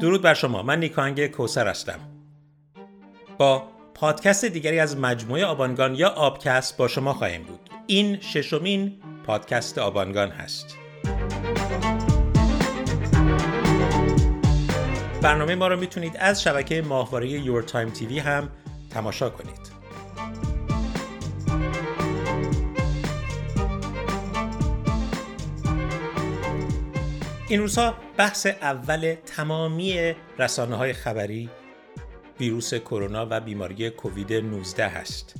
درود بر شما. من نیکانگ کوسر هستم. با پادکست دیگری از مجموعه آبانگان یا آبکست با شما خواهیم بود. این ششمین پادکست آبانگان هست. برنامه ما رو می‌تونید از شبکه ماهواره یور تایم تیوی هم تماشا کنید. این روزها بحث اول تمامی رسانه های خبری ویروس کرونا و بیماری کووید 19 هست.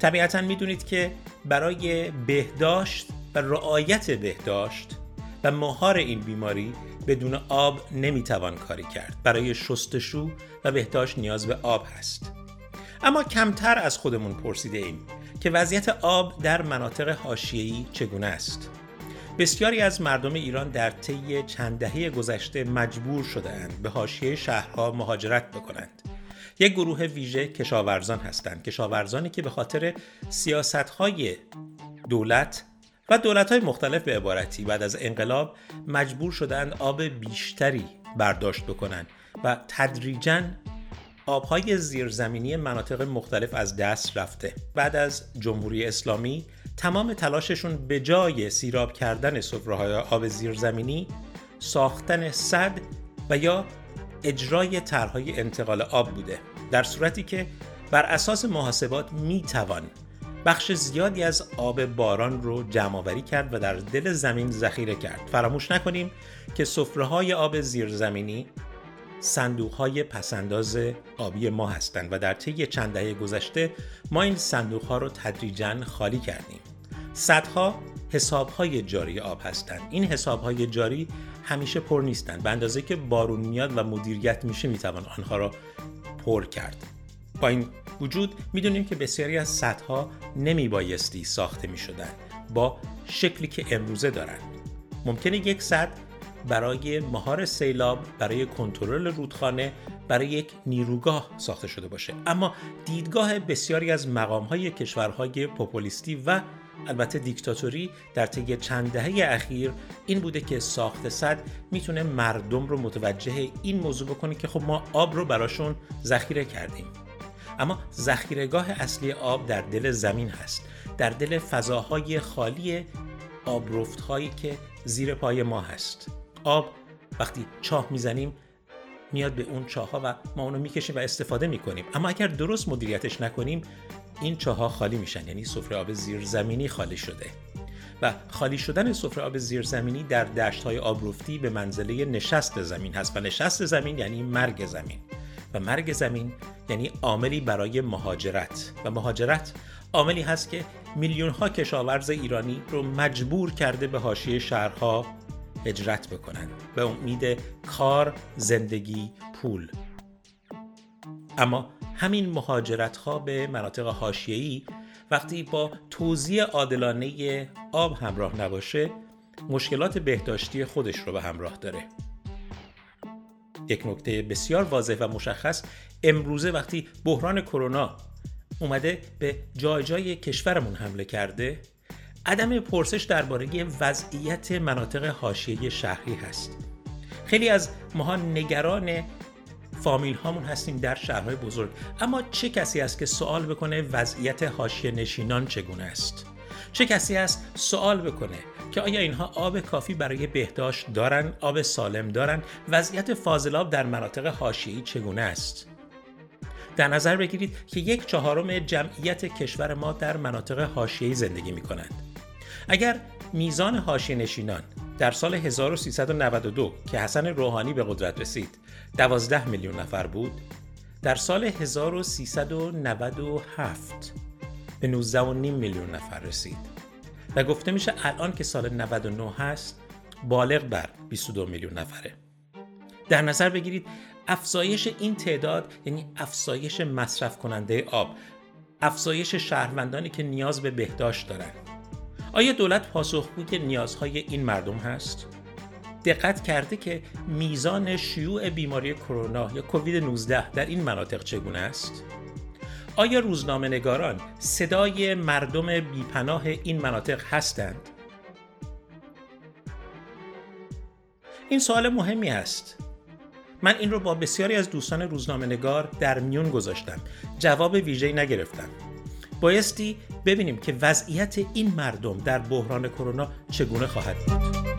طبیعتا می‌دونید که برای بهداشت و رعایت بهداشت و مهار این بیماری بدون آب نمی‌توان کاری کرد. برای شستشو و بهداشت نیاز به آب هست. اما کمتر از خودمون پرسیده ایم که وضعیت آب در مناطق حاشیه‌ای چگونه است. بسیاری از مردم ایران در طی چند دهه گذشته مجبور شدهاند به حاشیه شهرها مهاجرت بکنند. یک گروه ویژه کشاورزان هستند کشاورزانی که به خاطر سیاستهای دولت و دولتهای مختلف به عبارتی بعد از انقلاب مجبور شدند آب بیشتری برداشت بکنند و تدریجا آبهای زیرزمینی مناطق مختلف از دست رفته بعد از جمهوری اسلامی تمام تلاششون به جای سیراب کردن سفره آب زیرزمینی ساختن صد و یا اجرای طرحهای انتقال آب بوده. در صورتی که بر اساس محاسبات می توان بخش زیادی از آب باران رو جمع کرد و در دل زمین ذخیره کرد. فراموش نکنیم که سفره های آب زیرزمینی صندوق های پسنداز آبی ما هستند و در طی چند دهه گذشته ما این صندوق ها رو تدریجا خالی کردیم. صدها حساب های جاری آب هستند. این حساب های جاری همیشه پر نیستند. به اندازه که بارون میاد و مدیریت میشه می‌توان آنها را پر کرد. با این وجود می‌دونیم که بسیاری از صدها نمیبایستی ساخته می‌شدن با شکلی که امروزه دارند. ممکنه یک صد برای مهار سیلاب برای کنترل رودخانه برای یک نیروگاه ساخته شده باشه. اما دیدگاه بسیاری از مقامهای کشورهای پوپولیستی و البته دیکتاتوری در طی چند دهه اخیر این بوده که ساخت صد می‌تونه مردم رو متوجه این موضوع بکنه که خب ما آب رو براشون ذخیره کردیم. اما ذخیرهگاه اصلی آب در دل زمین هست در دل فضاهای خالی آبرفت هایی که زیر پای ما هست. آب وقتی چاه می‌زنیم میاد به اون چاه ها و ما اونو می‌کشیم و استفاده می‌کنیم. اما اگر درست مدیریتش نکنیم این چاه ها خالی میشن یعنی سفره آب زیرزمینی خالی شده. و خالی شدن سفره آب زیرزمینی در دشت های آبرفتی به منزله نشست زمین هست. و نشست زمین یعنی مرگ زمین. و مرگ زمین یعنی عاملی برای مهاجرت. و مهاجرت عاملی هست که میلیون ها کشاورز ایرانی رو مجبور کرده به حاشیه شهرها هجرت بکنند به امید کار، زندگی، پول. اما همین مهاجرت ها به مناطق حاشیه‌ای وقتی با توزیع عادلانه آب همراه نباشه مشکلات بهداشتی خودش رو به همراه داره. یک نکته بسیار واضح و مشخص امروزه وقتی بحران کرونا اومده به جای جای کشورمون حمله کرده عدم پرسش درباره وضعیت مناطق حاشیه شهری هست. خیلی از ماها نگران فامیل هامون هستیم در شهرهای بزرگ. اما چه کسی است که سوال بکنه وضعیت حاشیه نشینان چگونه است؟ چه کسی است سوال بکنه که آیا اینها آب کافی برای بهداشت دارن آب سالم دارن؟ وضعیت فاضلاب در مناطق حاشیه‌ای چگونه است؟ در نظر بگیرید که یک چهارم جمعیت کشور ما در مناطق حاشیه‌ای زندگی می کنند. اگر میزان حاشیه نشینان در سال 1392 که حسن روحانی به قدرت رسید 12 میلیون نفر بود. در سال 1397 به 19.5 میلیون نفر رسید. و گفته میشه الان که سال 99 هست بالغ بر 22 میلیون نفره. در نظر بگیرید افزایش این تعداد یعنی افزایش مصرف کننده آب افزایش شهروندانی که نیاز به بهداشت دارند آیا دولت پاسخگوی نیازهای این مردم هست دقت کرده که میزان شیوع بیماری کرونا یا کووید 19 در این مناطق چگونه است آیا روزنامه نگاران صدای مردم بیپناه این مناطق هستند؟ این سوال مهمی است. من این رو با بسیاری از دوستان روزنامه نگار در میون گذاشتم. جواب ویژه‌ای نگرفتم. بایستی ببینیم که وضعیت این مردم در بحران کرونا چگونه خواهد بود.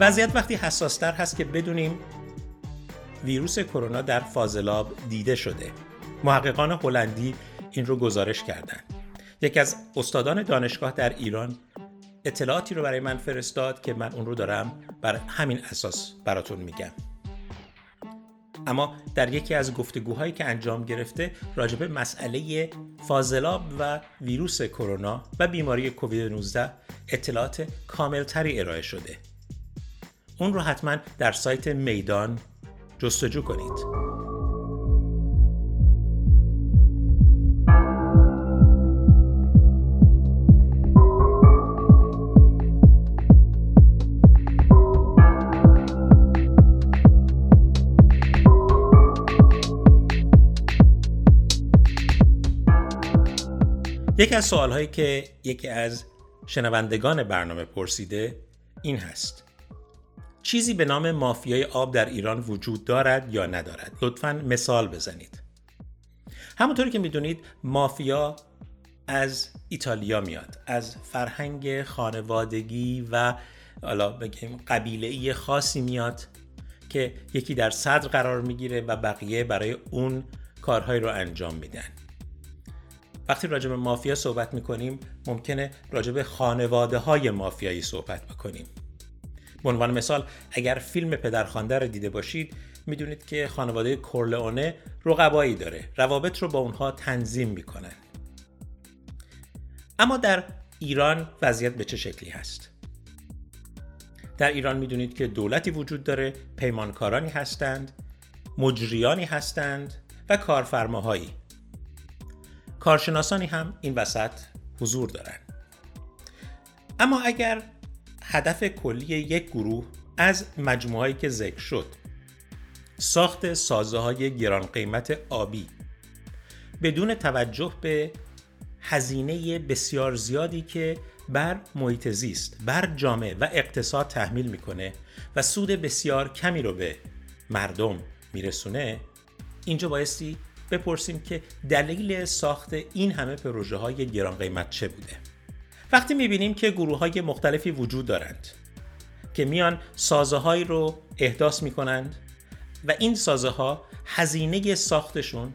وضعیت وقتی حساستر هست که بدونیم ویروس کرونا در فاضلاب دیده شده. محققان هلندی این رو گزارش کردند. یکی از استادان دانشگاه در ایران اطلاعاتی رو برای من فرستاد که من اون رو دارم بر همین اساس براتون میگم. اما در یکی از گفتگوهایی که انجام گرفته راجبه مسئله فاضلاب و ویروس کرونا و بیماری کووید 19 اطلاعات کاملتری ارائه شده. اون رو حتما در سایت میدان جستجو کنید. یکی از سوالهایی که یکی از شنوندگان برنامه پرسیده این هست. چیزی به نام مافیای آب در ایران وجود دارد یا ندارد؟ لطفا مثال بزنید. همونطوری که می‌دونید مافیا از ایتالیا میاد از فرهنگ خانوادگی و حالا بگیم قبیله ای خاصی میاد که یکی در صدر قرار می‌گیره و بقیه برای اون کارهایی رو انجام میدن. وقتی راجع به مافیا صحبت می‌کنیم ممکنه راجع به خانواده های مافیایی صحبت بکنیم. به عنوان مثال اگر فیلم پدرخوانده رو دیده باشید می‌دونید که خانواده کورلئونه رقبایی داره. روابط رو با اونها تنظیم می‌کنن. اما در ایران وضعیت به چه شکلی هست؟ در ایران می‌دونید که دولتی وجود داره پیمانکارانی هستند مجریانی هستند و کارفرماهایی. کارشناسانی هم این وسط حضور دارند اما اگر هدف کلی یک گروه از مجموعهایی که ذکر شد ساخت سازه های گران قیمت آبی بدون توجه به هزینه بسیار زیادی که بر محیط زیست، بر جامعه و اقتصاد تحمیل می‌کنه و سود بسیار کمی رو به مردم میرسونه اینجا بایستی بپرسیم که دلیل ساخت این همه پروژه های گران قیمت چه بوده؟ وقتی می‌بینیم که گروه های مختلفی وجود دارند که میان سازه هایی رو احداث می‌کنند و این سازه ها هزینه ساختشون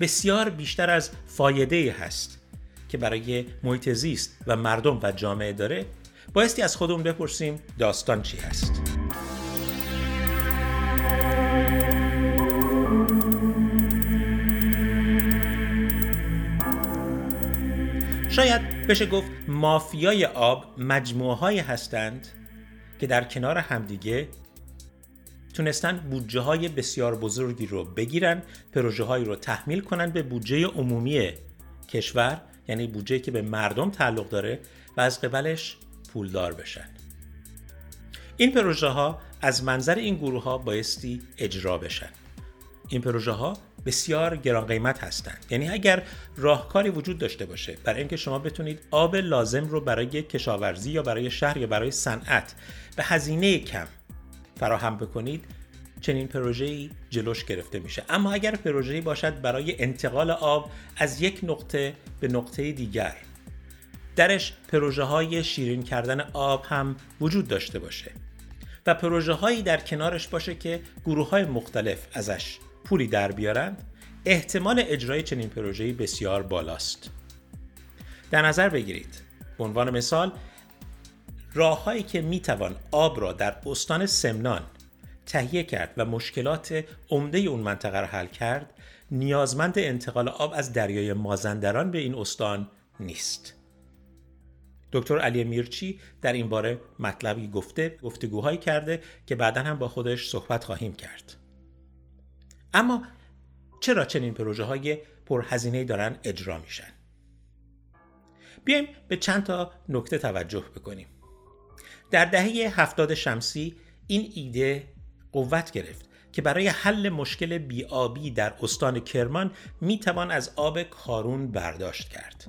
بسیار بیشتر از فایده هست که برای محیط زیست و مردم و جامعه داره بایستی از خودمون بپرسیم داستان چی هست. شاید بشه گفت مافیای آب مجموعه هایی هستند که در کنار همدیگه تونستن بودجه های بسیار بزرگی رو بگیرن پروژه هایی رو تحمیل کنن به بودجه عمومی کشور یعنی بودجه که به مردم تعلق داره و از قبلش پولدار بشن. این پروژه ها از منظر این گروه ها بایستی اجرا بشن. این پروژه ها بسیار گران قیمت هستند. یعنی اگر راهکاری وجود داشته باشه برای اینکه شما بتونید آب لازم رو برای کشاورزی یا برای شهر یا برای صنعت به هزینه کم فراهم بکنید چنین پروژه‌ای جلوش گرفته میشه. اما اگر پروژه‌ای باشد برای انتقال آب از یک نقطه به نقطه دیگر درش پروژه های شیرین کردن آب هم وجود داشته باشه و پروژه هایی در کنارش باشه که گروه های مختلف ازش پولی در بیارند احتمال اجرای چنین پروژه‌ای بسیار بالاست. در نظر بگیرید. به عنوان مثال راههایی که می‌توان آب را در استان سمنان تهیه کرد و مشکلات عمده اون منطقه را حل کرد نیازمند انتقال آب از دریای مازندران به این استان نیست. دکتر علی میرچی در این باره مطلبی گفته گفتگوهایی کرده که بعدا هم با خودش صحبت خواهیم کرد. اما چرا چنین پروژه های پرهزینه دارن اجرا میشن بیایم به چند تا نکته توجه بکنیم در دهه هفتاد شمسی این ایده قوت گرفت که برای حل مشکل بیابی در استان کرمان می‌توان از آب کارون برداشت کرد.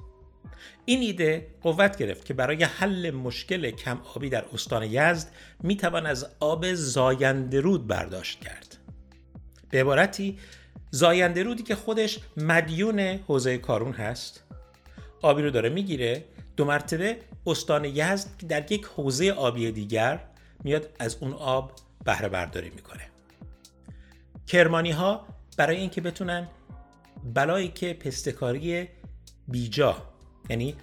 این ایده قوت گرفت که برای حل مشکل کم آبی در استان یزد می‌توان از آب زاینده رود برداشت کرد. به عبارتی زاینده رودی که خودش مدیون حوزه کارون هست. آبی رو داره می‌گیره. دو مرتبه استان یزد در یک حوزه آبی دیگر میاد از اون آب بهره برداری می‌کنه. کرمانی ها برای اینکه بتونن بلایی که پستکاری بیجا یعنی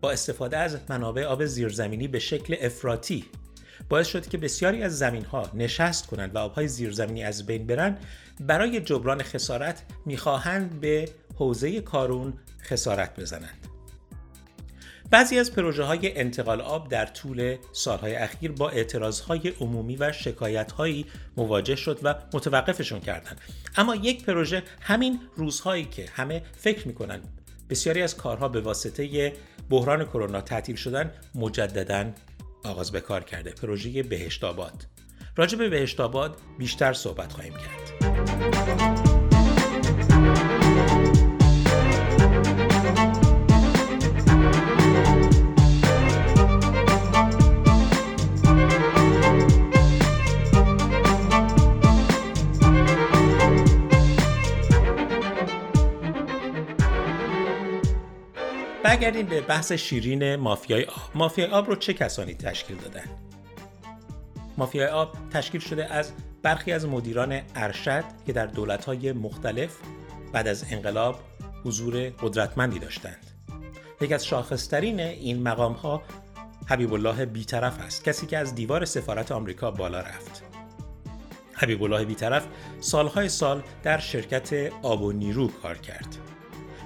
با استفاده از منابع آب زیرزمینی به شکل افراطی باعث شد که بسیاری از زمین ها نشست کنند و آبهای زیرزمینی از بین برن برای جبران خسارت می‌خواهند به حوزه کارون خسارت بزنند. بعضی از پروژه های انتقال آب در طول سالهای اخیر با اعتراض های عمومی و شکایت هایی مواجه شد و متوقفشون کردند. اما یک پروژه همین روزهایی که همه فکر می‌کنن بسیاری از کارها به واسطه بحران کرونا تعطیل شدن مجددا آغاز به کار کرده. پروژه بهشت آباد راجع به بهشت آباد بیشتر صحبت خواهیم کرد. برگردیم به بحث شیرین مافیای آب. مافیای آب رو چه کسانی تشکیل دادن؟ مافیای آب تشکیل شده از برخی از مدیران ارشد که در دولت‌های مختلف بعد از انقلاب حضور قدرتمندی داشتند. یکی از شاخصترین این مقام ها حبیب الله بیطرف است کسی که از دیوار سفارت آمریکا بالا رفت. حبیب الله بیطرف سالهای سال در شرکت آب و نیرو کار کرد.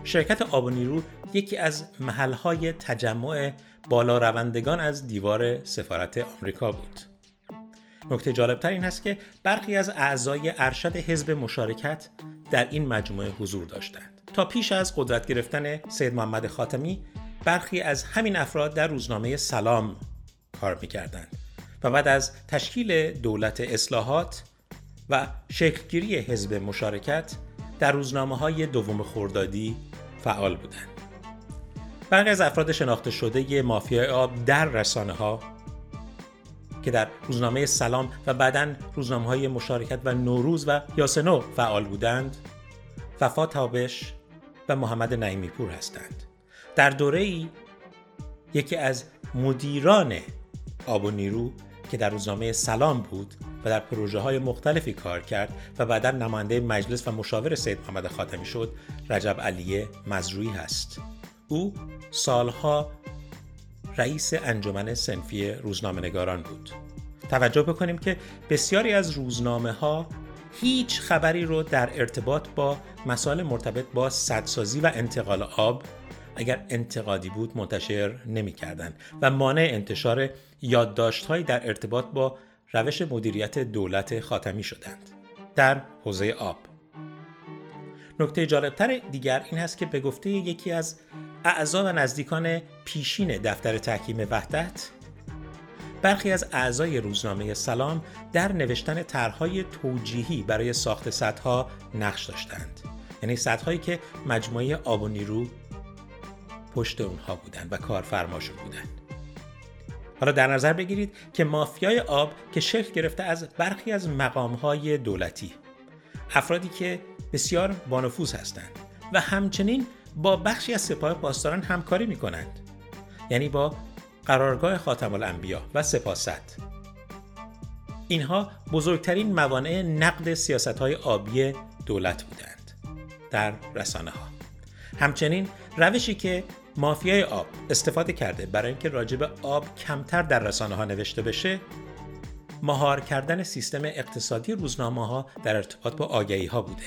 شرکت آب و نیرو یکی از محلهای تجمع بالا روندگان از دیوار سفارت آمریکا بود. نکته جالبتر این است که برخی از اعضای ارشد حزب مشارکت در این مجموعه حضور داشتند. تا پیش از قدرت گرفتن سید محمد خاتمی برخی از همین افراد در روزنامه سلام کار می‌کردند و بعد از تشکیل دولت اصلاحات و شکلگیری حزب مشارکت در روزنامه های دوم خوردادی فعال بودند. برخی از افراد شناخته شده مافیای آب در رسانه ها که در روزنامه سلام و بعدا روزنامه های مشارکت و نوروز و یاسنو فعال بودند وفا تابش و محمد نعیمی پور هستند در دوره ای یکی از مدیران آب و نیرو که در روزنامه سلام بود و در پروژه های مختلفی کار کرد و بعدا نماینده مجلس و مشاور سید محمد خاتمی شد رجب علی مزروعی هست. او سالها رئیس انجمن سنفی روزنامه نگاران بود. توجه بکنیم که بسیاری از روزنامه ها هیچ خبری رو در ارتباط با مسائل مرتبط با سدسازی و انتقال آب اگر انتقادی بود منتشر نمی کردن و مانع انتشار یادداشتهایی در ارتباط با روش مدیریت دولت خاتمی شدند. در حوزه آب. نکته جالبتر دیگر این هست که به گفته یکی از اعضا و نزدیکان پیشین دفتر تحکیم وحدت برخی از اعضای روزنامه سلام در نوشتن طرحهای توجیهی برای ساخت سدها نقش داشتند. یعنی سدهایی که مجموعه آب و نیرو پشت اونها بودند و کارفرماشون بودند حالا در نظر بگیرید که مافیای آب که شکل گرفته از برخی از مقامهای دولتی. افرادی که بسیار بانفوذ هستند و همچنین با بخشی از سپاه پاسداران همکاری می کنند یعنی با قرارگاه خاتم الانبیا و سپاست. اینها بزرگترین موانع نقد سیاست های آبی دولت بودند در رسانه ها همچنین روشی که مافیای آب استفاده کرده برای اینکه راجب آب کمتر در رسانه ها نوشته بشه مهار کردن سیستم اقتصادی روزنامه ها در ارتباط با آگهی ها بوده.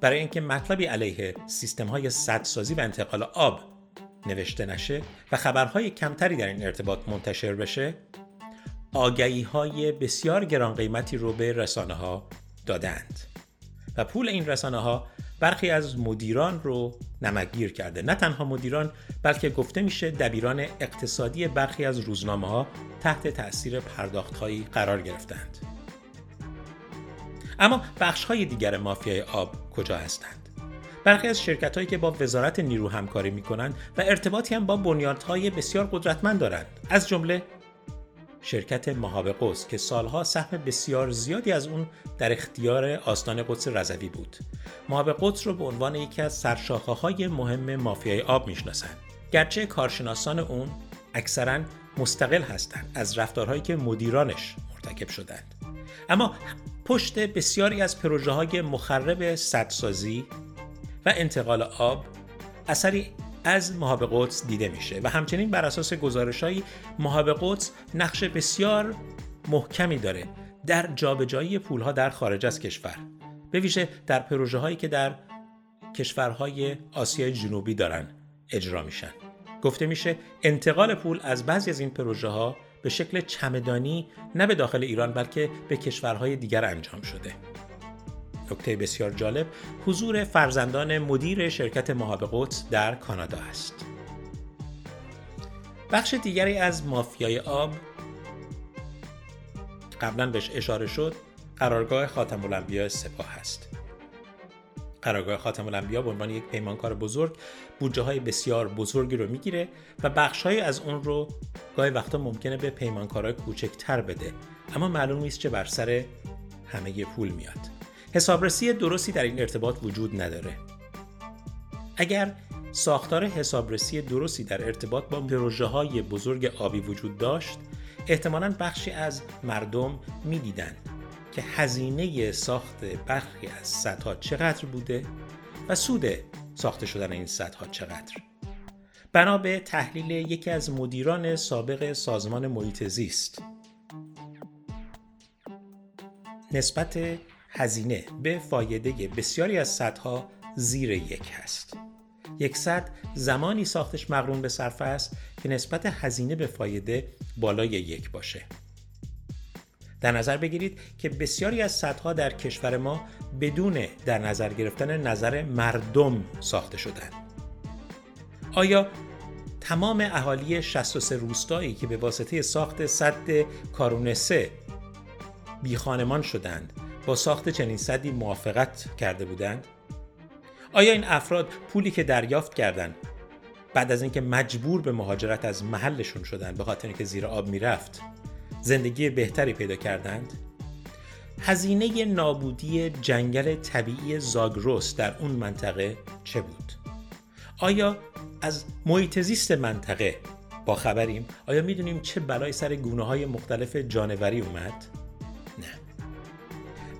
برای اینکه مطلبی علیه سیستم های سدسازی و انتقال آب نوشته نشه و خبرهای کمتری در این ارتباط منتشر بشه آگهی های بسیار گران قیمتی رو به رسانه ها دادند و پول این رسانه ها برخی از مدیران رو نمکگیر کرده. نه تنها مدیران بلکه گفته میشه دبیران اقتصادی برخی از روزنامه ها تحت تأثیر پرداخت هایی قرار گرفتند اما بخش های دیگر مافیای آب کجا هستند؟ برخی از شرکت هایی که با وزارت نیرو همکاری می کنند و ارتباطی هم با بنیادهای بسیار قدرتمند دارند. از جمله شرکت مهاب قدس که سالها سهم بسیار زیادی از اون در اختیار آستان قدس رضوی بود. مهاب قدس رو به عنوان یکی از سرشاخه های مهم مافیای آب می‌شناسند گرچه کارشناسان اون اکثرا مستقل هستند از رفتارهایی که مدیرانش مرتکب شدند. اما پشت بسیاری از پروژه های مخرب سدسازی و انتقال آب اثری از محاب قدس دیده میشه و همچنین بر اساس گزارش های محاب قدس نقش بسیار محکمی داره در جابجایی پول ها در خارج از کشور به ویژه در پروژه هایی که در کشورهای آسیای جنوبی دارن اجرا میشن. گفته میشه انتقال پول از بعضی از این پروژه ها به شکل چمدانی نه به داخل ایران بلکه به کشورهای دیگر انجام شده. نکته بسیار جالب حضور فرزندان مدیر شرکت مهاب قدس در کانادا است. بخش دیگری از مافیای آب قبلا بهش اشاره شد قرارگاه خاتم الانبیا سپاه است. قرارگاه خاتم الانبیا به عنوان یک پیمانکار بزرگ بودجه های بسیار بزرگی رو می‌گیره و بخش های از اون رو گاهی وقتا ممکنه به پیمانکارهای کوچکتر بده اما معلوم نیست چه بر سر همه پول میاد. حسابرسی درستی در این ارتباط وجود نداره. اگر ساختار حسابرسی درستی در ارتباط با پروژه های بزرگ آبی وجود داشت، احتمالا بخشی از مردم می‌دیدند که هزینه ساخت برخی از سدها چقدر بوده و سود ساخته شدن این سدها چقدر. بنا به تحلیل یکی از مدیران سابق سازمان محیط زیست نسبت هزینه به فایده بسیاری از صدها زیر یک هست. یک صد زمانی ساختش مقرون به صرفه است که نسبت هزینه به فایده بالای یک باشه. در نظر بگیرید که بسیاری از صدها در کشور ما بدون در نظر گرفتن نظر مردم ساخته شدند. آیا تمام اهالی 63 روستایی که به واسطه ساخت صد کارونسه بی خانمان شدند با ساخت چنین صدی موافقت کرده بودند؟ آیا این افراد پولی که دریافت کردند بعد از اینکه مجبور به مهاجرت از محلشون شدند به خاطر اینکه زیر آب می‌رفت زندگی بهتری پیدا کردند؟ هزینه نابودی جنگل طبیعی زاگروس در اون منطقه چه بود؟ آیا از محیط زیست منطقه با خبریم؟ آیا می‌دونیم چه بلای سر گونه های مختلف جانوری اومد؟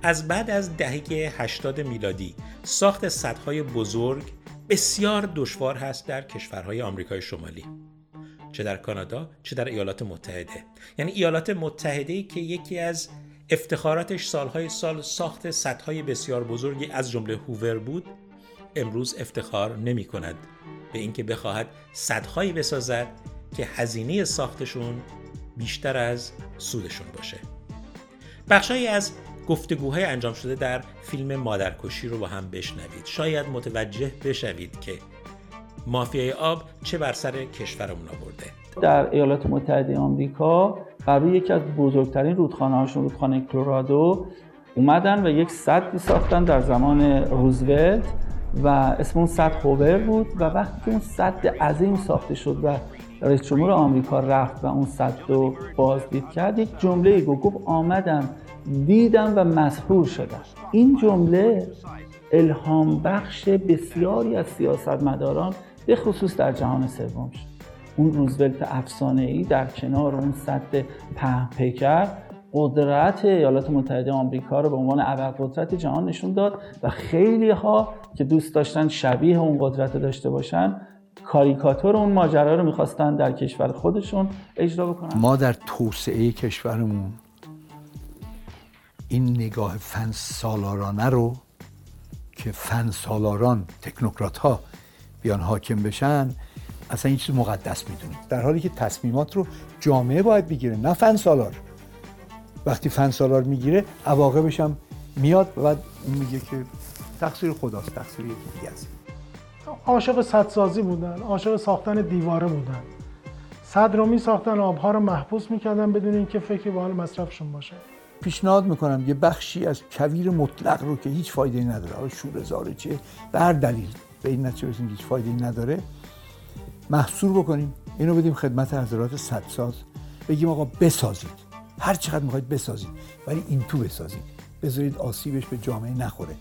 از بعد از دهه 80 میلادی ساخت سدهای بزرگ بسیار دشوار هست در کشورهای آمریکای شمالی. چه در کانادا چه در ایالات متحده. یعنی ایالات متحده که یکی از افتخاراتش سالهای سال ساخت سدهای بسیار بزرگی از جمله هوور بود امروز افتخار نمی کند. به اینکه بخواهد صدهایی بسازد که هزینه ساختشون بیشتر از سودشون باشه. بخشهایی از گفتگوهای انجام شده در فیلم مادرکشی رو با هم بشنوید. شاید متوجه بشوید که مافیای آب چه بر سر کشورمون آورده. در ایالات متحده آمریکا برای یکی از بزرگترین رودخانه هاشون رودخانه کلرادو اومدن و یک سدی ساختن در زمان روزولت و اسم اون سد هوور بود و وقتی که اون سد عظیم ساخته شد و رئیس جمهور آمریکا رفت و اون سد رو بازدید کرد یک جمله گفت گفت آمدم دیدم و مسحور شدم. این جمله الهام بخش بسیاری از سیاستمداران به خصوص در جهان سوم شد. اون روزولت افسانه ای در کنار اون سد پهن پیکر قدرت ایالات متحده آمریکا رو به عنوان ابرقدرت جهان نشون داد و خیلی ها که دوست داشتن شبیه اون قدرت داشته باشن کاریکاتور اون ماجرا رو می‌خواستن در کشور خودشون اجرا بکنن. ما در توسعه کشورمون این نگاه فن سالارانه رو که فن سالاران تکنوکرات ها بیان حاکم بشن اصلا این چیز مقدس می‌دونیم در حالی که تصمیمات رو جامعه باید بگیره نه فن سالار. وقتی فن سالار می‌گیره عواقبش هم میاد و بعد میگه که تقصیر خداست تقصیر یکی دیگه است. عاشق سدسازی بودن عاشق ساختن دیواره بودن. صد رو می ساختن آبها رو محبوس می‌کردن بدون اینکه فکری به حال مصرفشون باشه. پیشنهاد می‌کنم یه بخشی از کویر مطلق رو که هیچ فایده نداره. حالا شور زاره چه به دلیل به این نتیجه رسیدیم هیچ فایده نداره. محصور بکنیم. اینو بدیم خدمت حضرات صدساز بگیم آقا بسازید. هر چقدر می‌خواید بسازید ولی این تو بسازید. بذارید آسیبش به جامعه نخوره.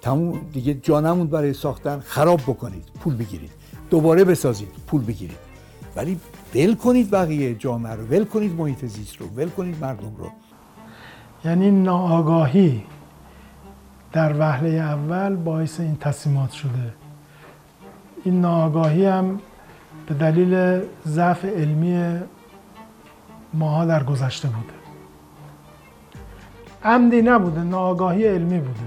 تموم. دیگه جا نموند برای ساختن خراب بکنید. پول بگیرید. دوباره بسازید. پول بگیرید. ولی ول کنید بقیه جامعه رو. ول کنید محیط زیست رو. ول کنید مردم رو. یعنی ناآگاهی در وهله اول باعث این تصمیمات شده. این ناآگاهی هم به دلیل ضعف علمی ماها در گذشته بوده. عمدی نبوده ناآگاهی علمی بوده.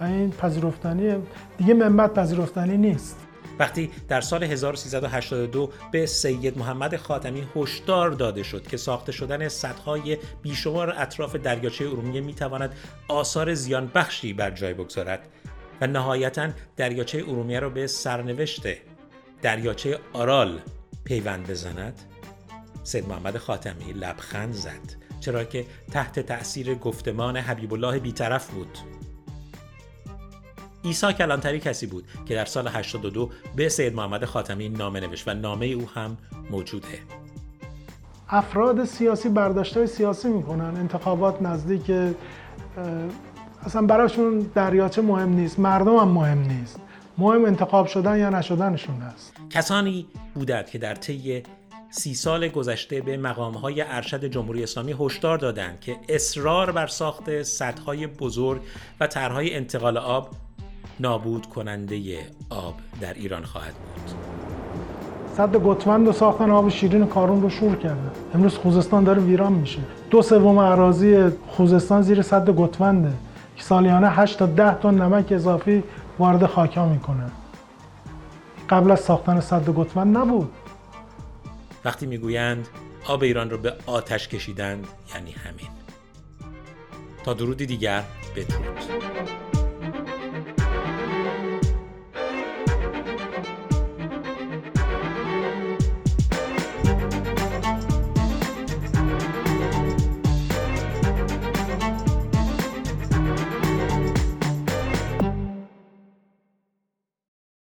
و این پذیرفتنی دیگه منبت پذیرفتنی نیست. وقتی در سال 1382 به سید محمد خاتمی هشدار داده شد که ساخته شدن سدهای بیشمار اطراف دریاچه ارومیه می‌تواند آثار زیان بخشی بر جای بگذارد و نهایتا دریاچه ارومیه را به سرنوشت دریاچه آرال پیوند بزند. سید محمد خاتمی لبخند زد چرا که تحت تأثیر گفتمان حبیب الله بیطرف بود. ایسا کلانتری کسی بود که در سال 82 به سید محمد خاتمی نامه نوشت و نامه او هم موجوده. افراد سیاسی برداشته سیاسی می‌کنن انتخابات نزدیک اصلا براشون دریاچه مهم نیست مردم هم مهم نیست. مهم انتخاب شدن یا نشدنشون است. کسانی بودند که در طی سی سال گذشته به مقامهای ارشد جمهوری اسلامی هشدار دادند که اصرار بر ساخت سدهای بزرگ و طرحهای انتقال آب نابود کننده آب در ایران خواهد بود. صد گتمند و ساختن آب شیرین کارون رو شور کرده. امروز خوزستان داره ویران میشه. دو سوم اراضی خوزستان زیر صد گتمنده که سالیانه 8 تا 10 تن نمک اضافی وارد خاکا می‌کنه. قبل از ساختن صد گتمند نبود. وقتی می‌گویند آب ایران رو به آتش کشیدند یعنی همین. تا درودی دیگر بدرود.